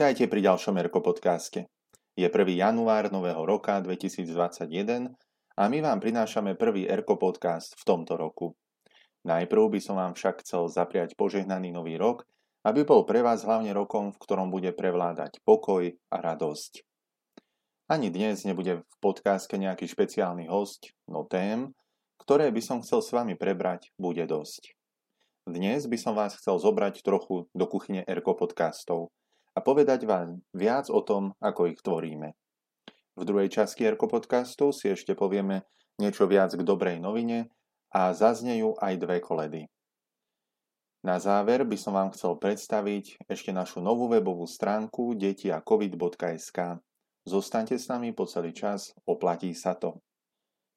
Vítajte pri ďalšom Erko podcaste. Je 1. január nového roka 2021 a my vám prinášame prvý Erko podcast v tomto roku. Najprv by som vám však chcel zapriať požehnaný nový rok, aby bol pre vás hlavne rokom, v ktorom bude prevládať pokoj a radosť. Ani dnes nebude v podcaste nejaký špeciálny host, no tém, ktoré by som chcel s vami prebrať, bude dosť. Dnes by som vás chcel zobrať trochu do kuchyne Erko podcastov a povedať vám viac o tom, ako ich tvoríme. V druhej časti Erko podcastu si ešte povieme niečo viac k dobrej novine a zaznejú aj dve koledy. Na záver by som vám chcel predstaviť ešte našu novú webovú stránku detiacovid.sk. Zostaňte s nami po celý čas, oplatí sa to.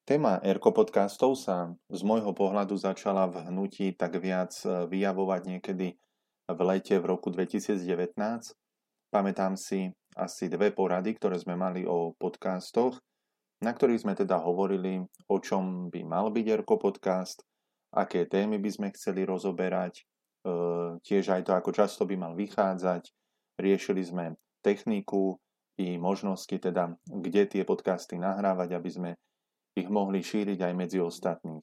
Téma Erko podcastov sa z môjho pohľadu začala v hnutí tak viac e, vyjavovať niekedy v lete v roku 2019. Pamätám si asi dve porady, ktoré sme mali o podcastoch, na ktorých sme teda hovorili, o čom by mal byť Erko podcast, aké témy by sme chceli rozoberať, e, tiež aj to, ako často by mal vychádzať. Riešili sme techniku i možnosti, teda, kde tie podcasty nahrávať, aby sme ich mohli šíriť aj medzi ostatných.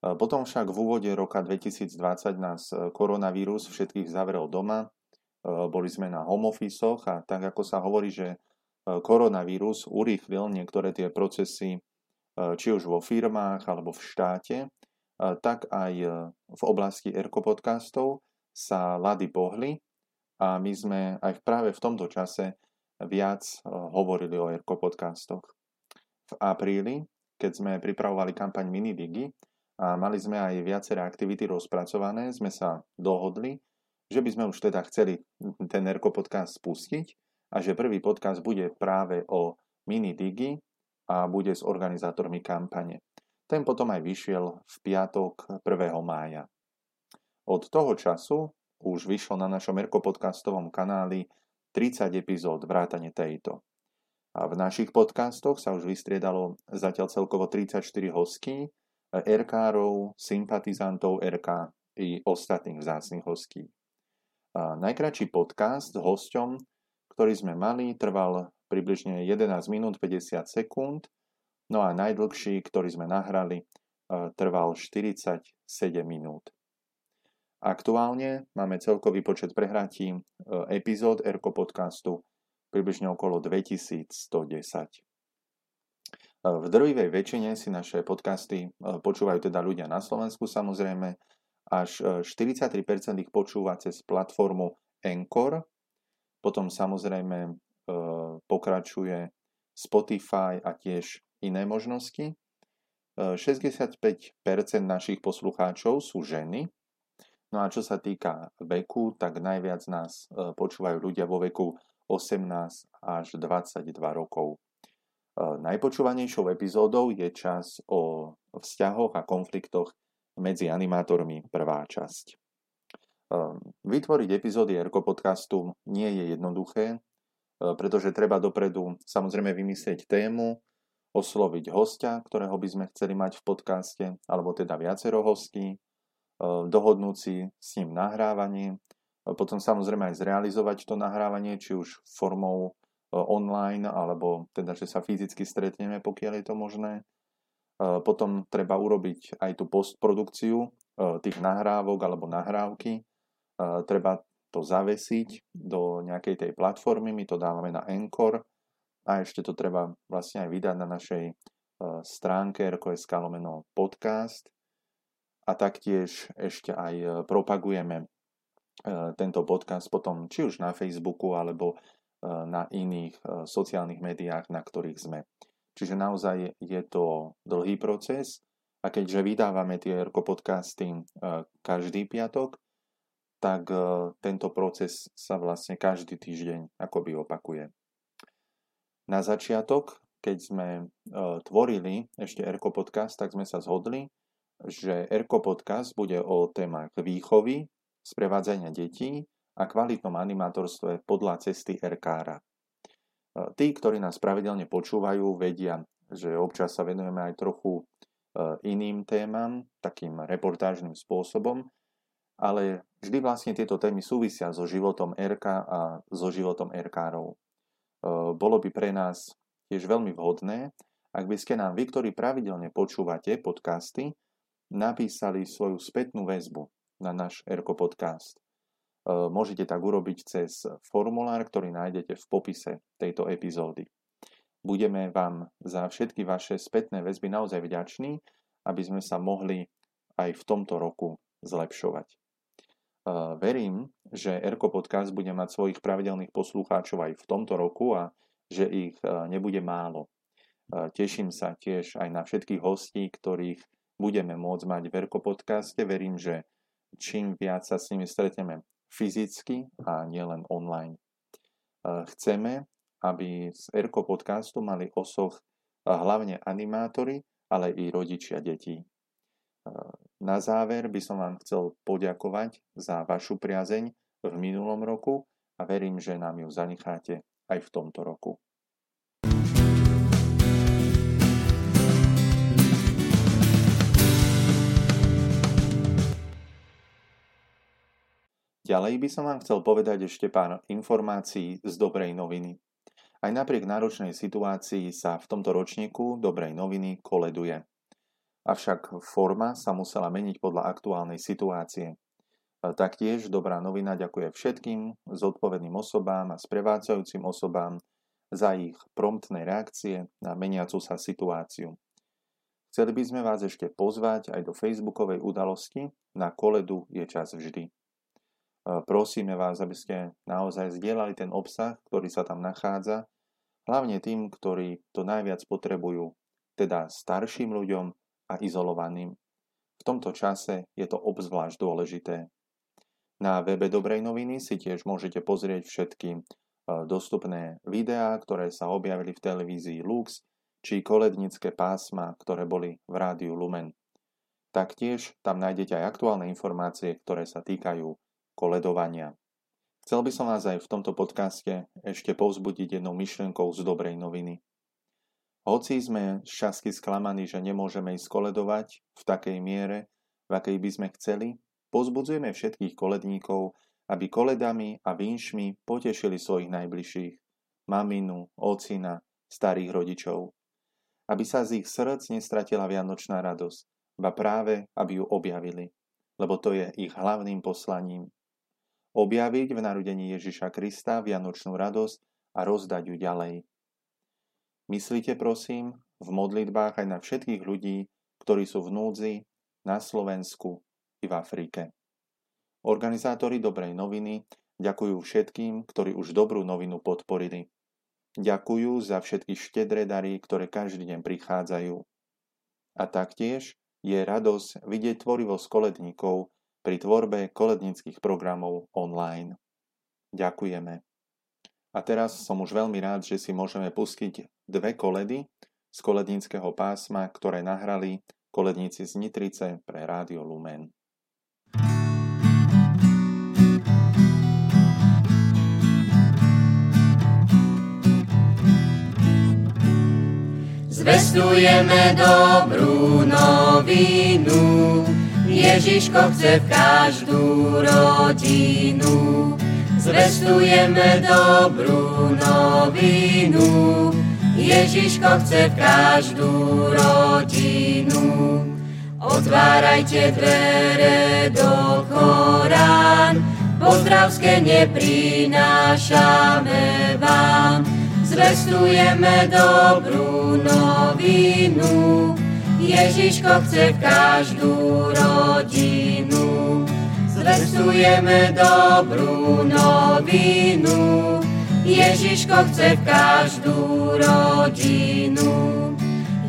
Potom však v úvode roka 2020 nás e, koronavírus všetkých zavrel doma, e, boli sme na home office a tak ako sa hovorí, že e, koronavírus urýchlil niektoré tie procesy či už vo firmách alebo v štáte, tak aj v oblasti Erko podcastov sa lady pohli a my sme aj práve v tomto čase viac hovorili o Erko podcastoch v apríli, keď sme pripravovali kampaň Minidigi a mali sme aj viaceré aktivity rozpracované, sme sa dohodli, že by sme už teda chceli ten Erko podcast spustiť a že prvý podcast bude práve o Minidigi a bude s organizátormi kampane. Ten potom aj vyšiel v piatok 1. mája. Od toho času už vyšlo na našom Erko podcastovom kanáli 30 epizód vrátane tejto. A v našich podcastoch sa už vystriedalo zatiaľ celkovo 34 hostí, RK-rov, sympatizantov RK i ostatných vzácných hostí. Najkračší podcast s hosťom, ktorý sme mali, trval približne 11 minút 50 sekúnd, no a najdlhší, ktorý sme nahrali, trval 47 minút. Aktuálne máme celkový počet prehratí e, epizód ERKO podcastu približne okolo 2110. V drvivej väčšine si naše podcasty e, počúvajú teda ľudia na Slovensku samozrejme, až 43% e, ich počúva cez platformu Anchor, potom samozrejme e, pokračuje Spotify a tiež iné možnosti. 65% našich poslucháčov sú ženy, no a čo sa týka veku, tak najviac nás počúvajú ľudia vo veku 18 až 22 rokov. E, najpočúvanejšou epizódou je čas o vzťahoch a konfliktoch medzi animátormi prvá časť. E, vytvoriť epizódy Erko podcastu nie je jednoduché, e, pretože treba dopredu samozrejme vymyslieť tému, osloviť hostia, ktorého by sme chceli mať v podcaste, alebo teda viacero hostí, dohodnúť si s ním nahrávanie, potom samozrejme aj zrealizovať to nahrávanie, či už formou e, online, alebo teda, že sa fyzicky stretneme, pokiaľ je to možné. E, potom treba urobiť aj tú postprodukciu e, tých nahrávok alebo nahrávky. Treba to zavesiť do nejakej tej platformy, my to dávame na Encore a ešte to treba vlastne aj vydať na našej stránke rks lomeno podcast a taktiež ešte aj propagujeme E, tento podcast potom či už na Facebooku alebo e, na iných e, sociálnych médiách, na ktorých sme. Čiže naozaj je to dlhý proces a keďže vydávame tie Erko podcasty každý piatok, tak tento proces sa vlastne každý týždeň akoby opakuje. Na začiatok, keď sme tvorili ešte Erko podcast, tak sme sa zhodli, že Erko podcast bude o témach výchovy, sprevádzania detí a kvalitnom animátorstve podľa cesty RKR. Tí, ktorí nás pravidelne počúvajú, vedia, že občas sa venujeme aj trochu iným témam, takým reportážnym spôsobom. ale vždy vlastne tieto témy súvisia so životom RK a so životom RK-rov. Bolo by pre nás tiež veľmi vhodné, ak by ste nám vy, ktorí pravidelne počúvate podcasty, napísali svoju spätnú väzbu na náš Erko podcast. Môžete tak urobiť cez formulár, ktorý nájdete v popise tejto epizódy. Budeme vám za všetky vaše spätné väzby naozaj vďační, aby sme sa mohli aj v tomto roku zlepšovať. Verím, že Erko Podcast bude mať svojich pravidelných poslucháčov aj v tomto roku a že ich nebude málo. Teším sa tiež aj na všetkých hostí, ktorých budeme môcť mať v Erko Podcaste. Verím, že čím viac sa s nimi stretneme fyzicky a nielen online. Chceme, aby z Erko podcastu mali osoch hlavne animátori, ale i rodičia detí. Na záver by som vám chcel poďakovať za vašu priazeň v minulom roku a verím, že nám ju zanecháte aj v tomto roku. Ďalej by som vám chcel povedať ešte pár informácií z dobrej noviny. Aj napriek náročnej situácii sa v tomto ročníku Dobrej noviny koleduje. Avšak forma sa musela meniť podľa aktuálnej situácie. Taktiež dobrá novina ďakuje všetkým zodpovedným osobám a sprevádzajúcim osobám za ich promptné reakcie na meniacu sa situáciu. Chceli by sme vás ešte pozvať aj do facebookovej udalosti na koledu je čas vždy. Prosíme vás, aby ste naozaj zdieľali ten obsah, ktorý sa tam nachádza, hlavne tým, ktorí to najviac potrebujú, teda starším ľuďom a izolovaným. V tomto čase je to obzvlášť dôležité. Na webe Dobrej noviny si tiež môžete pozrieť všetky dostupné videá, ktoré sa objavili v televízii Lux, či kolednické pásma, ktoré boli v rádiu Lumen. Taktiež tam nájdete aj aktuálne informácie, ktoré sa týkajú koledovania. Chcel by som vás aj v tomto podcaste ešte povzbudiť jednou myšlienkou z dobrej noviny. Hoci sme šťastí sklamaní, že nemôžeme ísť koledovať v takej miere, v akej by sme chceli, pozbudzujeme všetkých koledníkov, aby koledami a vinšmi potešili svojich najbližších, maminu, ocina, starých rodičov. Aby sa z ich srdc nestratila vianočná radosť, ba práve, aby ju objavili, lebo to je ich hlavným poslaním objaviť v narodení Ježiša Krista vianočnú radosť a rozdať ju ďalej. Myslíte prosím v modlitbách aj na všetkých ľudí, ktorí sú v núdzi na Slovensku i v Afrike. Organizátori Dobrej noviny ďakujú všetkým, ktorí už dobrú novinu podporili. Ďakujú za všetky štedré dary, ktoré každý deň prichádzajú. A taktiež je radosť vidieť tvorivosť koledníkov, pri tvorbe kolednických programov online. Ďakujeme. A teraz som už veľmi rád, že si môžeme pustiť dve koledy z koledníckého pásma, ktoré nahrali koledníci z Nitrice pre Rádio Lumen. Zvestujeme dobrú novinu, Ježiško chce v každú rodinu. Zvestujeme dobrú novinu, Ježiško chce v každú rodinu. Otvárajte dvere do Korán, pozdravské neprinášame vám. Zvestujeme dobrú novinu, Ježiško chce každú rodinu. Zvestujeme dobrú novinu. Ježiško chce v každú rodinu.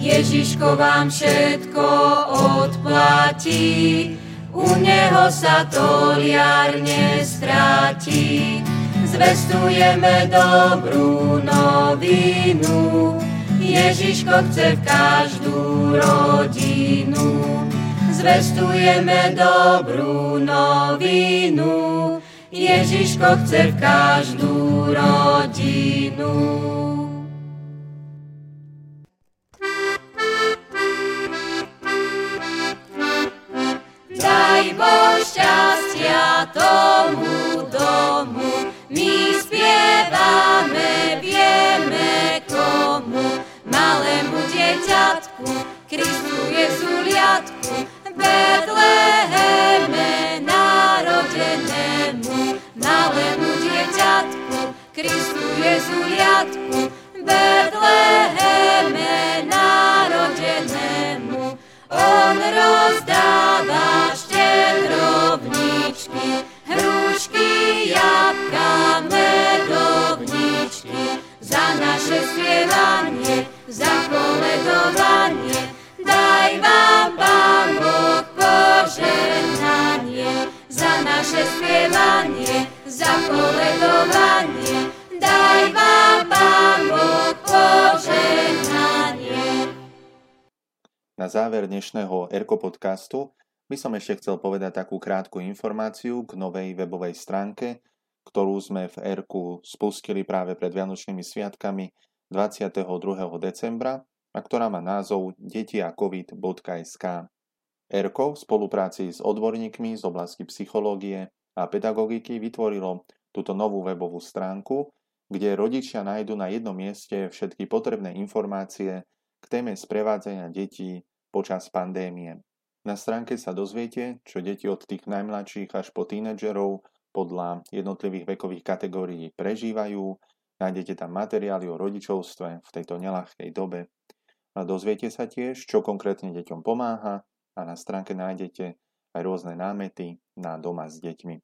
Ježiško vám všetko odplatí, u Neho sa to liarne stráti. Zvestujeme dobrú novinu, Ježiško chce v každú rodinu. Zvestujeme dobrú novinu, Ježiško chce v každú rodinu. Kristu Jezuliatku, Betleheme narodenému, malému dieťatku, Kristu Jezuliatku, Betleheme narodenému. On rozdáva štedrovničky, hrušky, jabka, medovničky, za naše spievanie, za koledovanie, daj vám Pán Boh požehnanie, za naše spievanie, za koledovanie, daj vám Pán Boh požehnanie. Na záver dnešného Erko podcastu by som ešte chcel povedať takú krátku informáciu k novej webovej stránke, ktorú sme v Erku spustili práve pred Vianočnými sviatkami 22. decembra a ktorá má názov detiacovid.sk. Erko v spolupráci s odborníkmi z oblasti psychológie a pedagogiky vytvorilo túto novú webovú stránku, kde rodičia nájdu na jednom mieste všetky potrebné informácie k téme sprevádzania detí počas pandémie. Na stránke sa dozviete, čo deti od tých najmladších až po tínedžerov podľa jednotlivých vekových kategórií prežívajú. Nájdete tam materiály o rodičovstve v tejto nelahkej dobe. A dozviete sa tiež, čo konkrétne deťom pomáha a na stránke nájdete aj rôzne námety na doma s deťmi.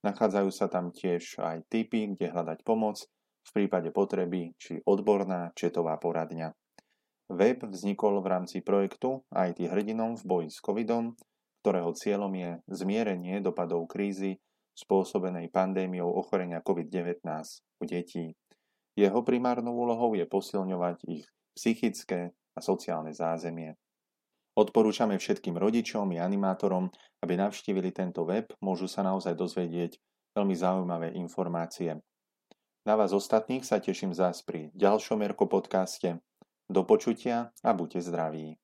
Nachádzajú sa tam tiež aj typy, kde hľadať pomoc v prípade potreby či odborná četová poradňa. Web vznikol v rámci projektu IT hrdinom v boji s covidom, ktorého cieľom je zmierenie dopadov krízy spôsobenej pandémiou ochorenia COVID-19 u detí. Jeho primárnou úlohou je posilňovať ich psychické a sociálne zázemie. Odporúčame všetkým rodičom i animátorom, aby navštívili tento web, môžu sa naozaj dozvedieť veľmi zaujímavé informácie. Na vás ostatných sa teším zás pri ďalšom Erko podcaste. Do počutia a buďte zdraví.